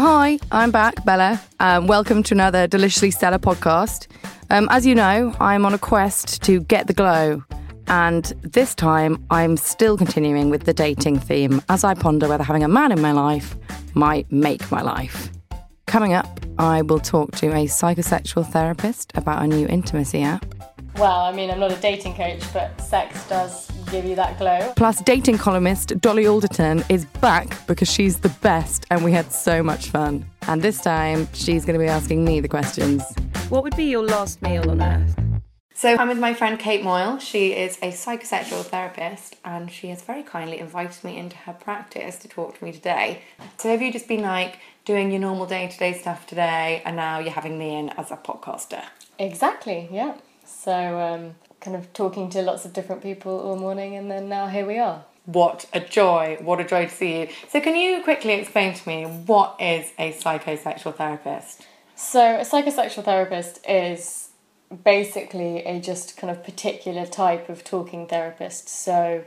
Hi, I'm back, Bella. Um, welcome to another Deliciously Stella podcast. Um, as you know, I'm on a quest to get the glow. And this time, I'm still continuing with the dating theme as I ponder whether having a man in my life might make my life. Coming up, I will talk to a psychosexual therapist about a new intimacy app. Well, I mean, I'm not a dating coach, but sex does give you that glow. Plus, dating columnist Dolly Alderton is back because she's the best and we had so much fun. And this time, she's going to be asking me the questions. What would be your last meal on earth? So I'm with my friend Kate Moyle. She is a psychosexual therapist and she has very kindly invited me into her practice to talk to me today. So have you just been like doing your normal day-to-day stuff today and now you're having me in as a podcaster? Exactly, yeah. So, um, kind of talking to lots of different people all morning, and then now here we are. What a joy. What a joy to see you. So can you quickly explain to me what is a psychosexual therapist? So, a psychosexual therapist is basically a just kind of particular type of talking therapist. So,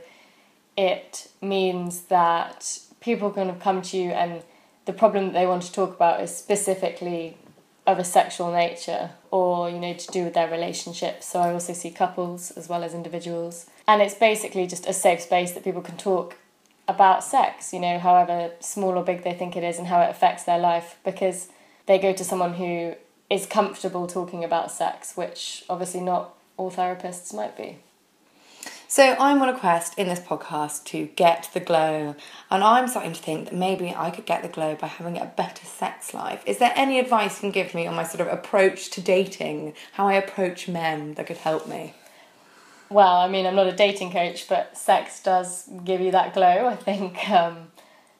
it means that people kind of come to you and the problem that they want to talk about is specifically of a sexual nature or you know to do with their relationships so i also see couples as well as individuals. And it's basically just a safe space that people can talk about sex you know however small or big they think it is and how it affects their life because they go to someone who is comfortable talking about sex which obviously not all therapists might be So I'm on a quest in this podcast to get the glow, and I'm starting to think that maybe I could get the glow by having a better sex life. Is there any advice you can give me on my sort of approach to dating, how I approach men that could help me? Well, I mean, I'm not a dating coach, but sex does give you that glow. I think um,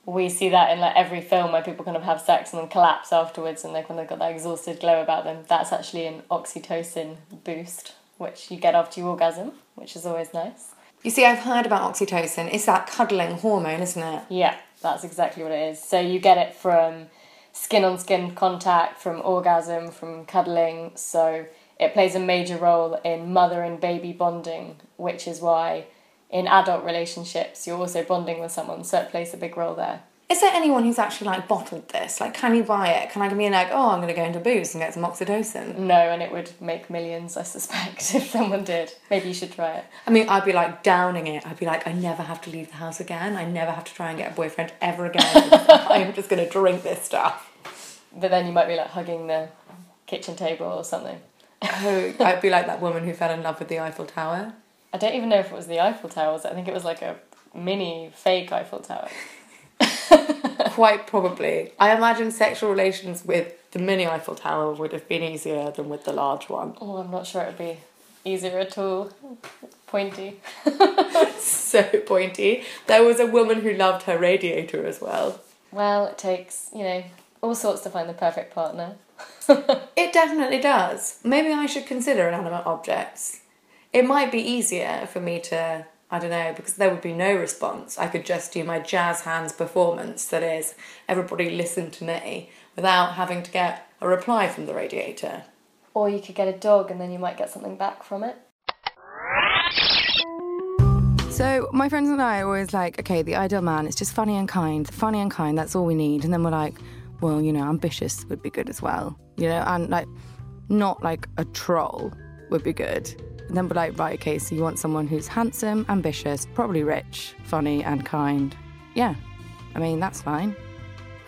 we see that in like every film where people kind of have sex and then collapse afterwards, and they kind of got that exhausted glow about them. That's actually an oxytocin boost, which you get after you orgasm, which is always nice. You see, I've heard about oxytocin. It's that cuddling hormone, isn't it? Yeah, that's exactly what it is. So you get it from skin on skin contact, from orgasm, from cuddling. So it plays a major role in mother and baby bonding, which is why in adult relationships you're also bonding with someone. So it plays a big role there. Is there anyone who's actually like bottled this? Like, can you buy it? Can I be like, oh, I'm going to go into Boots and get some oxytocin? No, and it would make millions, I suspect, if someone did. Maybe you should try it. I mean, I'd be like downing it. I'd be like, I never have to leave the house again. I never have to try and get a boyfriend ever again. I'm just going to drink this stuff. But then you might be like hugging the kitchen table or something. Oh, I'd be like that woman who fell in love with the Eiffel Tower. I don't even know if it was the Eiffel Tower. I think it was like a mini fake Eiffel Tower. Quite probably. I imagine sexual relations with the mini Eiffel Tower would have been easier than with the large one. Oh, I'm not sure it would be easier at all. Pointy. So pointy. There was a woman who loved her radiator as well. Well, it takes, you know, all sorts to find the perfect partner. It definitely does. Maybe I should consider inanimate objects. It might be easier for me to, I don't know, because there would be no response. I could just do my jazz hands performance, that is, everybody listen to me, without having to get a reply from the radiator. Or you could get a dog and then you might get something back from it. So my friends and I are always like, okay, the ideal man is just funny and kind. Funny and kind, that's all we need. And then we're like, well, you know, ambitious would be good as well. You know, and like not like a troll would be good. And then we're like, right, okay, so you want someone who's handsome, ambitious, probably rich, funny, and kind. Yeah. I mean, that's fine.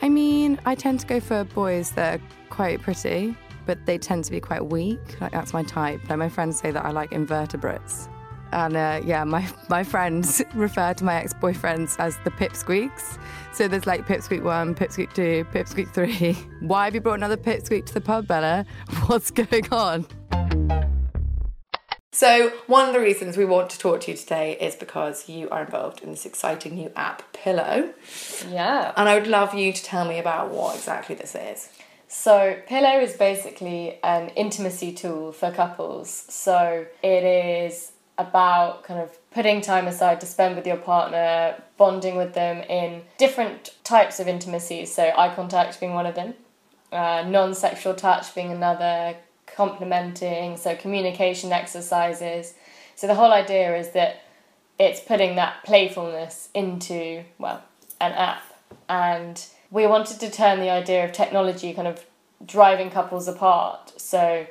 I mean, I tend to go for boys that are quite pretty, but they tend to be quite weak. Like that's my type. Like my friends say that I like invertebrates. And uh, yeah, my, my friends refer to my ex boyfriends as the pipsqueaks. So there's like pipsqueak one, pipsqueak two, pipsqueak three. Why have you brought another pipsqueak to the pub, Bella? What's going on? So, one of the reasons we want to talk to you today is because you are involved in this exciting new app, Pillow. Yeah. And I would love you to tell me about what exactly this is. So, Pillow is basically an intimacy tool for couples. So, it is about kind of putting time aside to spend with your partner, bonding with them in different types of intimacy. So, eye contact being one of them, uh, non sexual touch being another, complementing, so communication exercises. So, the whole idea is that it's putting that playfulness into, well, an app. And we wanted to turn the idea of technology kind of driving couples apart. So,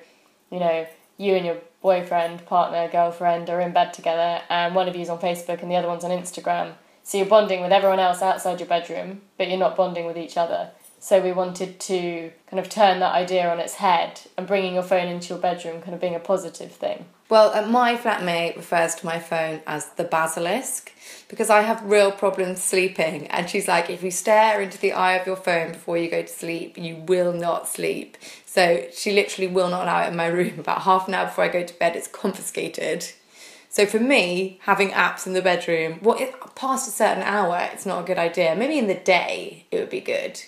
you know, you and your boyfriend, partner, girlfriend are in bed together, and one of you's on Facebook and the other one's on Instagram. So you're bonding with everyone else outside your bedroom, but you're not bonding with each other. So we wanted to kind of turn that idea on its head and bringing your phone into your bedroom kind of being a positive thing. Well, uh, my flatmate refers to my phone as the basilisk because I have real problems sleeping. And she's like, if you stare into the eye of your phone before you go to sleep, you will not sleep. So she literally will not allow it in my room. About half an hour before I go to bed, it's confiscated. So for me, having apps in the bedroom, well, past a certain hour, it's not a good idea. Maybe in the day, it would be good.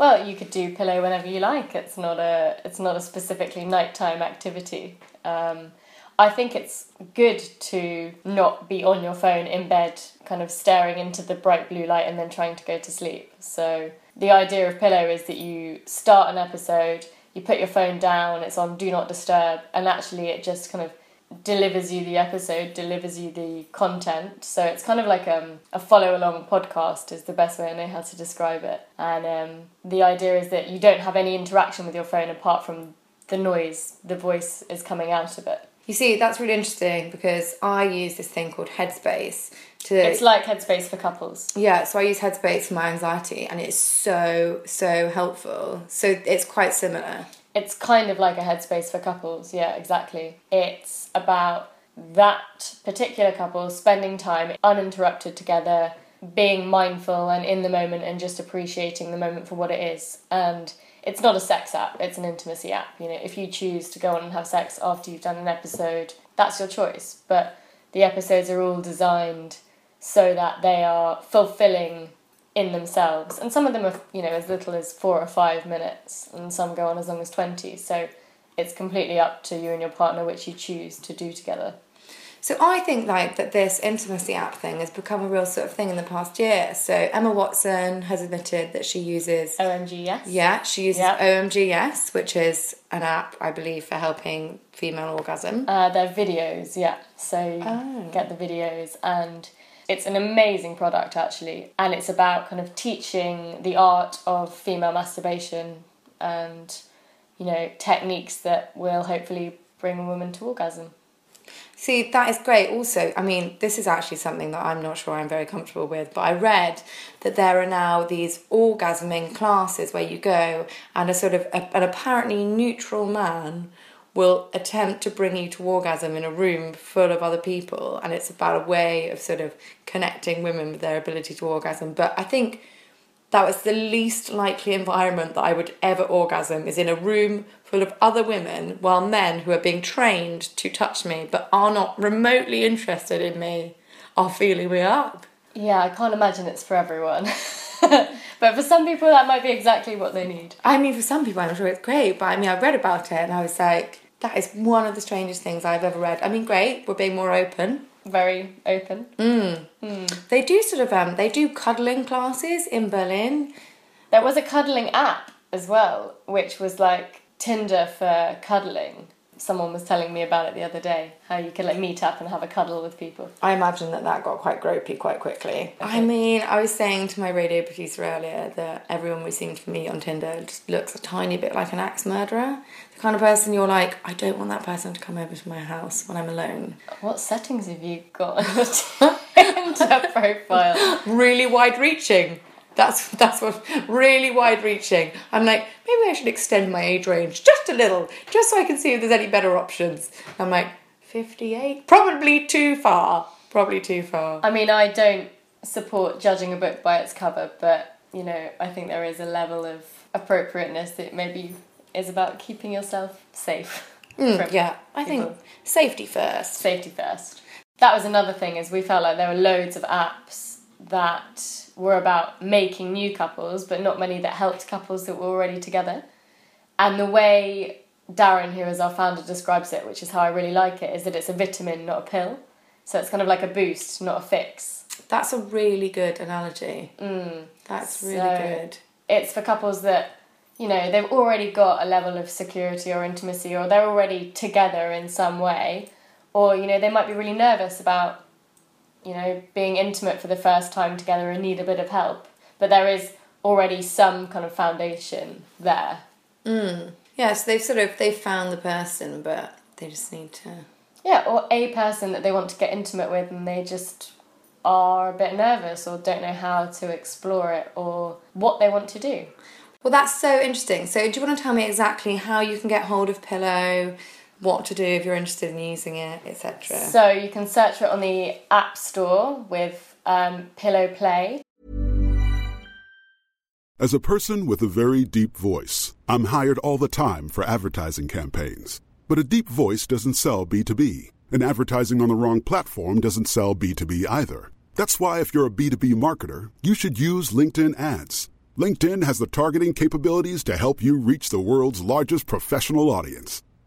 Well, you could do pillow whenever you like. It's not a it's not a specifically nighttime activity. Um, I think it's good to not be on your phone in bed, kind of staring into the bright blue light and then trying to go to sleep. So the idea of pillow is that you start an episode, you put your phone down, it's on do not disturb, and actually it just kind of delivers you the episode, delivers you the content. So it's kind of like um, a follow along podcast, is the best way I know how to describe it. And um, the idea is that you don't have any interaction with your phone apart from the noise, the voice is coming out of it. You see, that's really interesting because I use this thing called Headspace to. It's like Headspace for couples. Yeah, so I use Headspace for my anxiety and it's so, so helpful. So it's quite similar. It's kind of like a headspace for couples, yeah, exactly. It's about that particular couple spending time uninterrupted together, being mindful and in the moment and just appreciating the moment for what it is. And it's not a sex app, it's an intimacy app. You know, if you choose to go on and have sex after you've done an episode, that's your choice. But the episodes are all designed so that they are fulfilling in themselves. And some of them are, you know, as little as four or five minutes, and some go on as long as 20. So it's completely up to you and your partner which you choose to do together. So I think like that this intimacy app thing has become a real sort of thing in the past year. So Emma Watson has admitted that she uses OMG Yes. Yeah, she uses Yeah. OMG Yes, which is an app I believe for helping female orgasm. Uh, they're videos, yeah. So Oh. get the videos, and it's an amazing product actually. And it's about kind of teaching the art of female masturbation and, you know, techniques that will hopefully bring a woman to orgasm. See, that is great. Also, I mean, this is actually something that I'm not sure I'm very comfortable with, but I read that there are now these orgasming classes where you go and a sort of a, an apparently neutral man will attempt to bring you to orgasm in a room full of other people, and it's about a way of sort of connecting women with their ability to orgasm. But I think that was the least likely environment that I would ever orgasm is in a room full of other women while men who are being trained to touch me but are not remotely interested in me are feeling me up. Yeah, I can't imagine it's for everyone. but for some people, that might be exactly what they need. I mean, for some people, I'm sure it's great, but I mean, I read about it and I was like, that is one of the strangest things I've ever read. I mean, great, we're being more open. very open. They do sort of um, they do cuddling classes in Berlin. There was a cuddling app as well, which was like Tinder for cuddling. Someone was telling me about it the other day, how you could like meet up and have a cuddle with people. I imagine that that got quite gropey quite quickly. I mean, I was saying to my radio producer earlier that everyone we seem to meet on Tinder just looks a tiny bit like an axe murderer. The kind of person you're like, I don't want that person to come over to my house when I'm alone. What settings have you got on your Tinder profile? Really wide reaching. That's that's what really wide reaching. I'm like, maybe I should extend my age range just a little, just so I can see if there's any better options. I'm like, 58? Probably too far. Probably too far. I mean, I don't support judging a book by its cover, but you know, I think there is a level of appropriateness that maybe is about keeping yourself safe. Mm, Yeah, I think safety first. safety first. That was another thing is we felt like there were loads of apps that were about making new couples, but not many that helped couples that were already together. And the way Darren, who is our founder, describes it, which is how I really like it, is that it's a vitamin, not a pill. So it's kind of like a boost, not a fix. That's a really good analogy. Mm, That's really So good. It's for couples that, you know, they've already got a level of security or intimacy, or they're already together in some way, or, you know, they might be really nervous about, you know, being intimate for the first time together and need a bit of help. But there is already some kind of foundation there. Mm. Yeah, so they've sort of they've found the person, but they just need to. Yeah, or a person that they want to get intimate with and they just are a bit nervous or don't know how to explore it or what they want to do. Well, that's so interesting. So, do you want to tell me exactly how you can get hold of Pillow, what to do if you're interested in using it, etc.? So you can search for it on the App Store with um, Pillow Play. As a person with a very deep voice, I'm hired all the time for advertising campaigns. But a deep voice doesn't sell B2B, and advertising on the wrong platform doesn't sell B2B either. That's why, if you're a B2B marketer, you should use LinkedIn ads. LinkedIn has the targeting capabilities to help you reach the world's largest professional audience.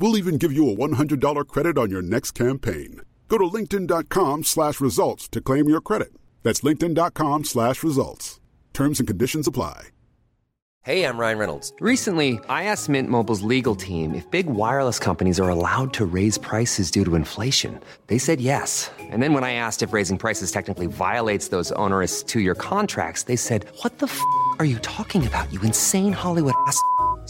We'll even give you a $100 credit on your next campaign. Go to linkedin.com slash results to claim your credit. That's linkedin.com slash results. Terms and conditions apply. Hey, I'm Ryan Reynolds. Recently, I asked Mint Mobile's legal team if big wireless companies are allowed to raise prices due to inflation. They said yes. And then when I asked if raising prices technically violates those onerous two year contracts, they said, What the f are you talking about, you insane Hollywood ass?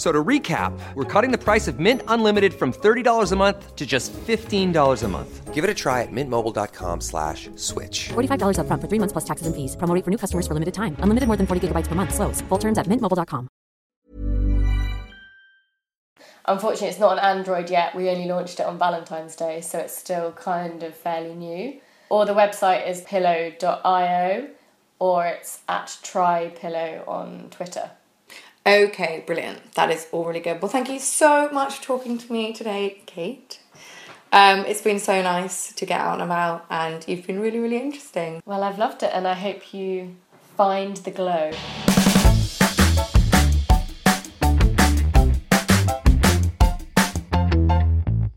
F- So to recap, we're cutting the price of Mint Unlimited from $30 a month to just $15 a month. Give it a try at mintmobile.com slash switch. $45 upfront for three months plus taxes and fees. Promo rate for new customers for limited time. Unlimited more than 40 gigabytes per month. Slows. Full terms at mintmobile.com. Unfortunately, it's not on Android yet. We only launched it on Valentine's Day, so it's still kind of fairly new. Or the website is pillow.io or it's at trypillow on Twitter. Okay, brilliant. That is all really good. Well, thank you so much for talking to me today, Kate. Um, it's been so nice to get out and about, and you've been really, really interesting. Well, I've loved it and I hope you find the glow.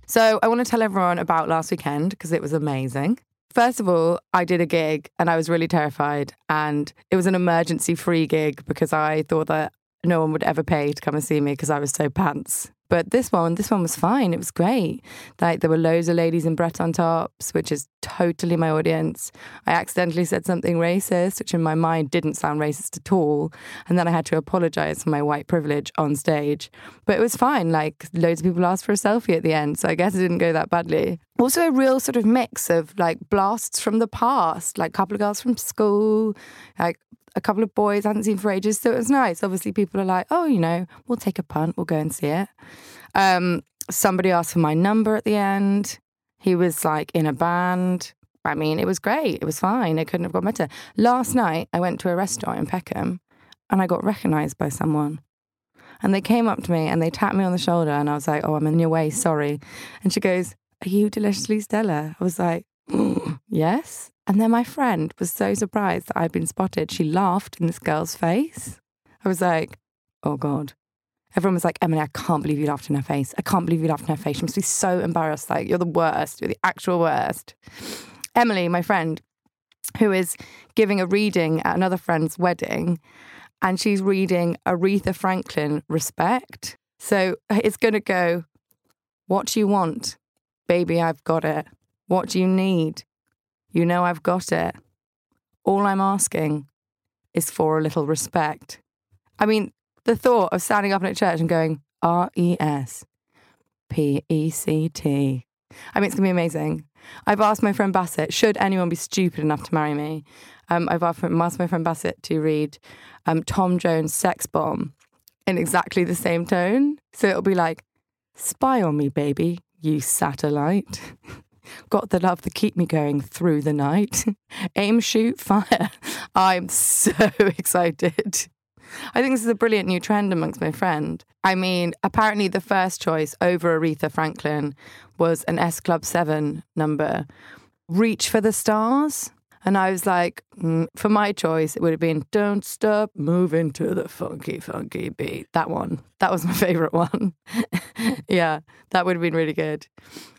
So I want to tell everyone about last weekend because it was amazing. First of all, I did a gig and I was really terrified. And it was an emergency free gig because I thought that no one would ever pay to come and see me because I was so pants. But this one, this one was fine. It was great. Like there were loads of ladies in Breton tops, which is totally my audience. I accidentally said something racist, which in my mind didn't sound racist at all. And then I had to apologize for my white privilege on stage. But it was fine. Like loads of people asked for a selfie at the end. So I guess it didn't go that badly. Also, a real sort of mix of like blasts from the past, like a couple of girls from school, like a couple of boys I hadn't seen for ages. So it was nice. Obviously, people are like, oh, you know, we'll take a punt, we'll go and see it. Um, somebody asked for my number at the end. He was like in a band. I mean, it was great. It was fine. It couldn't have got better. Last night, I went to a restaurant in Peckham and I got recognized by someone. And they came up to me and they tapped me on the shoulder and I was like, oh, I'm in your way, sorry. And she goes, Are you deliciously Stella? I was like, Yes. And then my friend was so surprised that I'd been spotted. She laughed in this girl's face. I was like, Oh God. Everyone was like, Emily, I can't believe you laughed in her face. I can't believe you laughed in her face. She must be so embarrassed. Like, you're the worst. You're the actual worst. Emily, my friend, who is giving a reading at another friend's wedding, and she's reading Aretha Franklin, Respect. So it's going to go, What do you want? Baby, I've got it. What do you need? You know I've got it. All I'm asking is for a little respect. I mean, the thought of standing up in a church and going R E S P E C T. I mean, it's going to be amazing. I've asked my friend Bassett, should anyone be stupid enough to marry me? Um, I've asked my friend Bassett to read um, Tom Jones' Sex Bomb in exactly the same tone. So it'll be like, spy on me, baby, you satellite. Got the love to keep me going through the night. Aim, shoot, fire. I'm so excited. I think this is a brilliant new trend amongst my friend. I mean, apparently the first choice over Aretha Franklin was an S Club 7 number, Reach for the Stars. And I was like, mm, for my choice, it would have been Don't Stop Moving to the Funky, Funky Beat. That one. That was my favourite one. yeah, that would have been really good.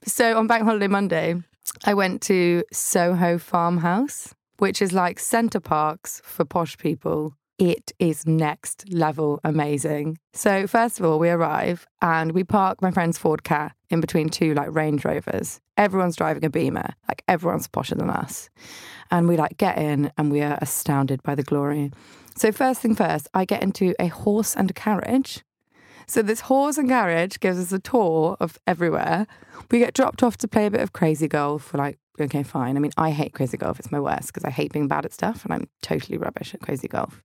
So on Bank Holiday Monday, I went to Soho Farmhouse, which is like Center Parcs for posh people it is next level amazing. So, first of all, we arrive and we park my friend's Ford car in between two like Range Rovers. Everyone's driving a Beamer, like everyone's posher than us. And we like get in and we are astounded by the glory. So, first thing first, I get into a horse and carriage. So, this horse and carriage gives us a tour of everywhere. We get dropped off to play a bit of crazy golf for like okay, fine. I mean, I hate crazy golf. It's my worst because I hate being bad at stuff and I'm totally rubbish at crazy golf.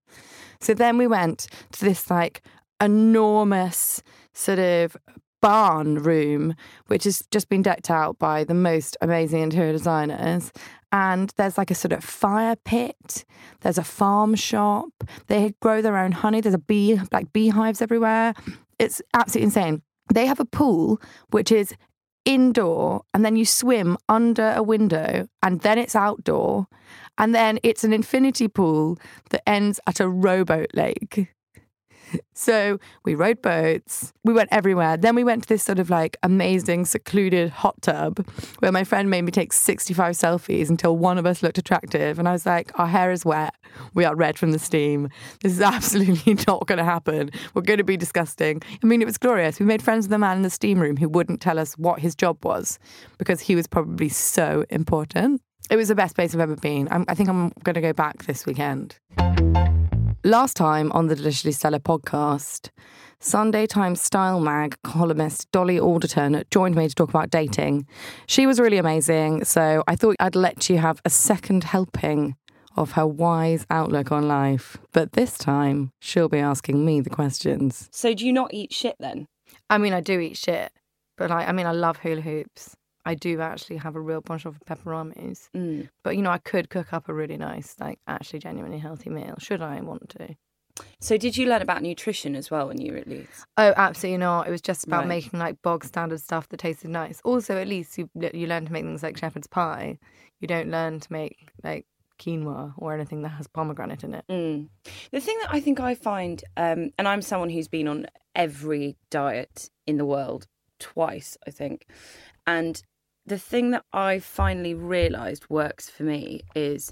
So then we went to this like enormous sort of barn room, which has just been decked out by the most amazing interior designers. And there's like a sort of fire pit. There's a farm shop. They grow their own honey. There's a bee, like beehives everywhere. It's absolutely insane. They have a pool, which is indoor and then you swim under a window and then it's outdoor and then it's an infinity pool that ends at a rowboat lake. So we rode boats, we went everywhere. Then we went to this sort of like amazing, secluded hot tub where my friend made me take 65 selfies until one of us looked attractive. And I was like, our hair is wet. We are red from the steam. This is absolutely not going to happen. We're going to be disgusting. I mean, it was glorious. We made friends with the man in the steam room who wouldn't tell us what his job was because he was probably so important. It was the best place I've ever been. I'm, I think I'm going to go back this weekend. Last time on the Deliciously Stella podcast, Sunday Times Style Mag columnist Dolly Alderton joined me to talk about dating. She was really amazing, so I thought I'd let you have a second helping of her wise outlook on life. But this time, she'll be asking me the questions. So, do you not eat shit then? I mean, I do eat shit, but like, I mean, I love hula hoops. I do actually have a real bunch of pepperonis. Mm. But you know, I could cook up a really nice, like actually genuinely healthy meal, should I want to. So did you learn about nutrition as well when you were at Leeds? Oh, absolutely not. It was just about Right. making like bog standard stuff that tasted nice. Also, at least you you learn to make things like shepherd's pie. You don't learn to make like quinoa or anything that has pomegranate in it. Mm. The thing that I think I find, um, and I'm someone who's been on every diet in the world twice, I think, and the thing that I finally realised works for me is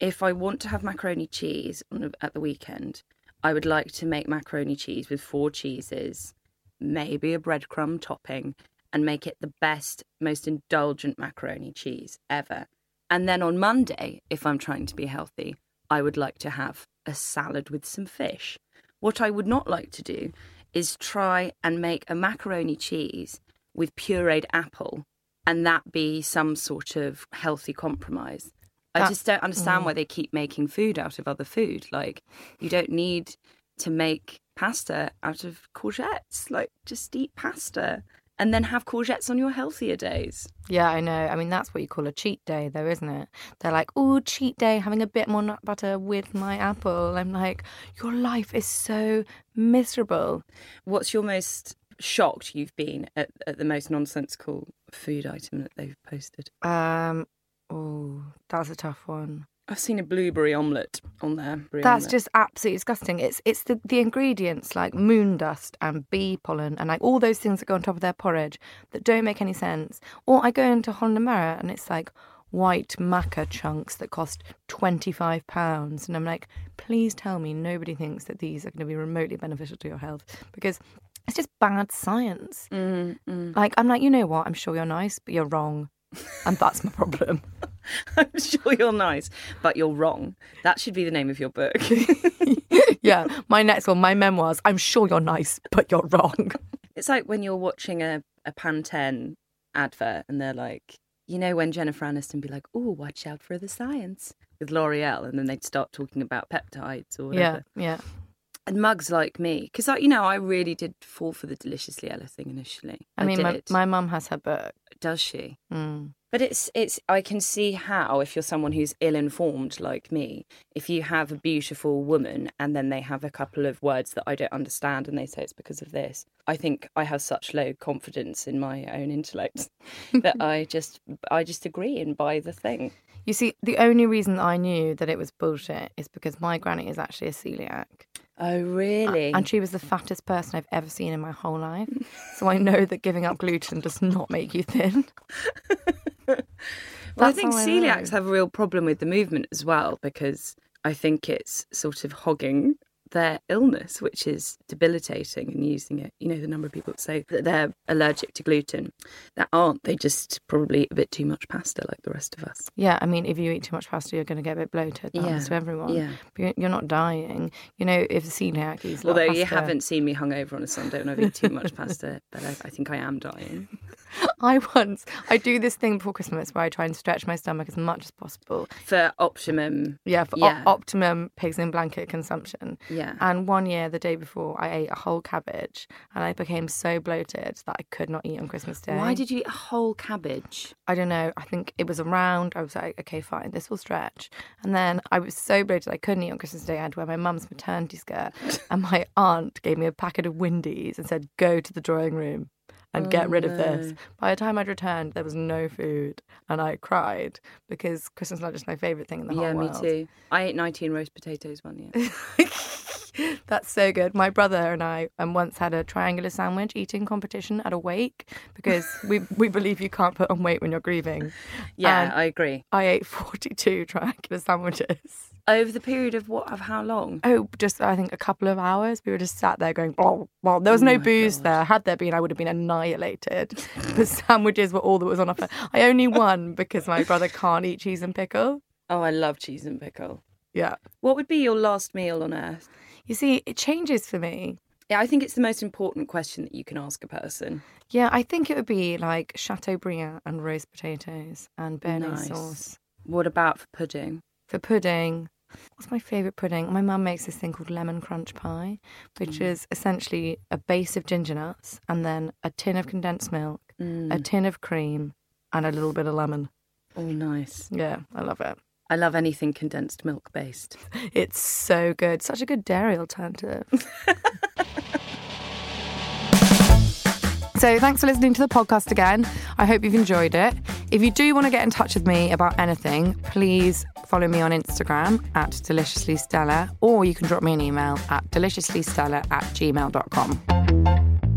if I want to have macaroni cheese at the weekend, I would like to make macaroni cheese with four cheeses, maybe a breadcrumb topping, and make it the best, most indulgent macaroni cheese ever. And then on Monday, if I'm trying to be healthy, I would like to have a salad with some fish. What I would not like to do is try and make a macaroni cheese with pureed apple and that be some sort of healthy compromise. I just don't understand mm. why they keep making food out of other food. Like, you don't need to make pasta out of courgettes. Like, just eat pasta. and then have courgettes on your healthier days. Yeah, I know. I mean, that's what you call a cheat day, though, isn't it? They're like, oh, cheat day, having a bit more nut butter with my apple. I'm like, your life is so miserable. What's your most shocked you've been at, at the most nonsensical food item that they've posted? Um, oh, that's a tough one. I've seen a blueberry omelette on there. That's omelette. just absolutely disgusting. It's it's the, the ingredients like moon dust and bee pollen and like all those things that go on top of their porridge that don't make any sense. Or I go into Holland and it's like white maca chunks that cost twenty five pounds, and I'm like, please tell me nobody thinks that these are going to be remotely beneficial to your health because it's just bad science. Mm, mm. Like I'm like, you know what? I'm sure you're nice, but you're wrong, and that's my problem. I'm sure you're nice, but you're wrong. That should be the name of your book. yeah, my next one, my memoirs. I'm sure you're nice, but you're wrong. it's like when you're watching a, a Pantene advert and they're like, you know, when Jennifer Aniston be like, oh, watch out for the science with L'Oreal, and then they'd start talking about peptides or whatever. Yeah, yeah. And mugs like me, because, you know, I really did fall for the Deliciously Ella thing initially. I mean, my, did. my mum has her book. Does she? Mm. But it's it's I can see how if you're someone who's ill informed like me, if you have a beautiful woman and then they have a couple of words that I don't understand and they say it's because of this, I think I have such low confidence in my own intellect that I just I just agree and buy the thing. You see, the only reason I knew that it was bullshit is because my granny is actually a celiac. Oh really? And she was the fattest person I've ever seen in my whole life. So I know that giving up gluten does not make you thin. Well, I think I celiacs have a real problem with the movement as well because I think it's sort of hogging their illness, which is debilitating and using it. You know, the number of people that say that they're allergic to gluten that aren't. They just probably eat a bit too much pasta like the rest of us. Yeah, I mean, if you eat too much pasta, you're going to get a bit bloated. That Yeah, to everyone. yeah. But you're- not dying. You know, if the celiac a Although you haven't seen me hungover on a Sunday when I've eaten too much pasta, but I, I think I am dying. I once, I do this thing before Christmas where I try and stretch my stomach as much as possible. For optimum, Yeah, for Yeah. op- optimum pigs in blanket consumption. Yeah. And one year, the day before, I ate a whole cabbage and I became so bloated that I could not eat on Christmas Day. why did you eat a whole cabbage? I don't know. I think it was around. I was like, okay, fine, this will stretch. And then I was so bloated I couldn't eat on Christmas Day. I had to wear my mum's maternity skirt. and my aunt gave me a packet of Windies and said, go to the drawing room and get rid of this. By the time I'd returned, there was no food. And I cried because Christmas lunch is my favourite thing in the whole world. yeah, me too. I ate 19 roast potatoes one year. That's so good. My brother and I um, once had a triangular sandwich eating competition at a wake because we, we believe you can't put on weight when you're grieving. Yeah, And I agree. I ate 42 triangular sandwiches. Over the period of what of how long? Oh, just I think a couple of hours. We were just sat there going, oh, well, there was no oh booze God. there. Had there been, I would have been annihilated. the sandwiches were all that was on offer. I only won because my brother can't eat cheese and pickle. Oh, I love cheese and pickle. Yeah. What would be your last meal on earth? You see, it changes for me. Yeah, I think it's the most important question that you can ask a person. Yeah, I think it would be like Chateaubriand and roast potatoes and béarnaise Nice. sauce. What about for pudding? For pudding, what's my favourite pudding? My mum makes this thing called lemon crunch pie, Mm. which is essentially a base of ginger nuts and then a tin of condensed milk, Mm. a tin of cream, and a little bit of lemon. Oh, nice. Yeah, I love it. I love anything condensed milk based. It's so good. Such a good dairy alternative. So, thanks for listening to the podcast again. I hope you've enjoyed it. If you do want to get in touch with me about anything, please follow me on Instagram at deliciously Stella, or you can drop me an email at deliciously Stella at gmail.com.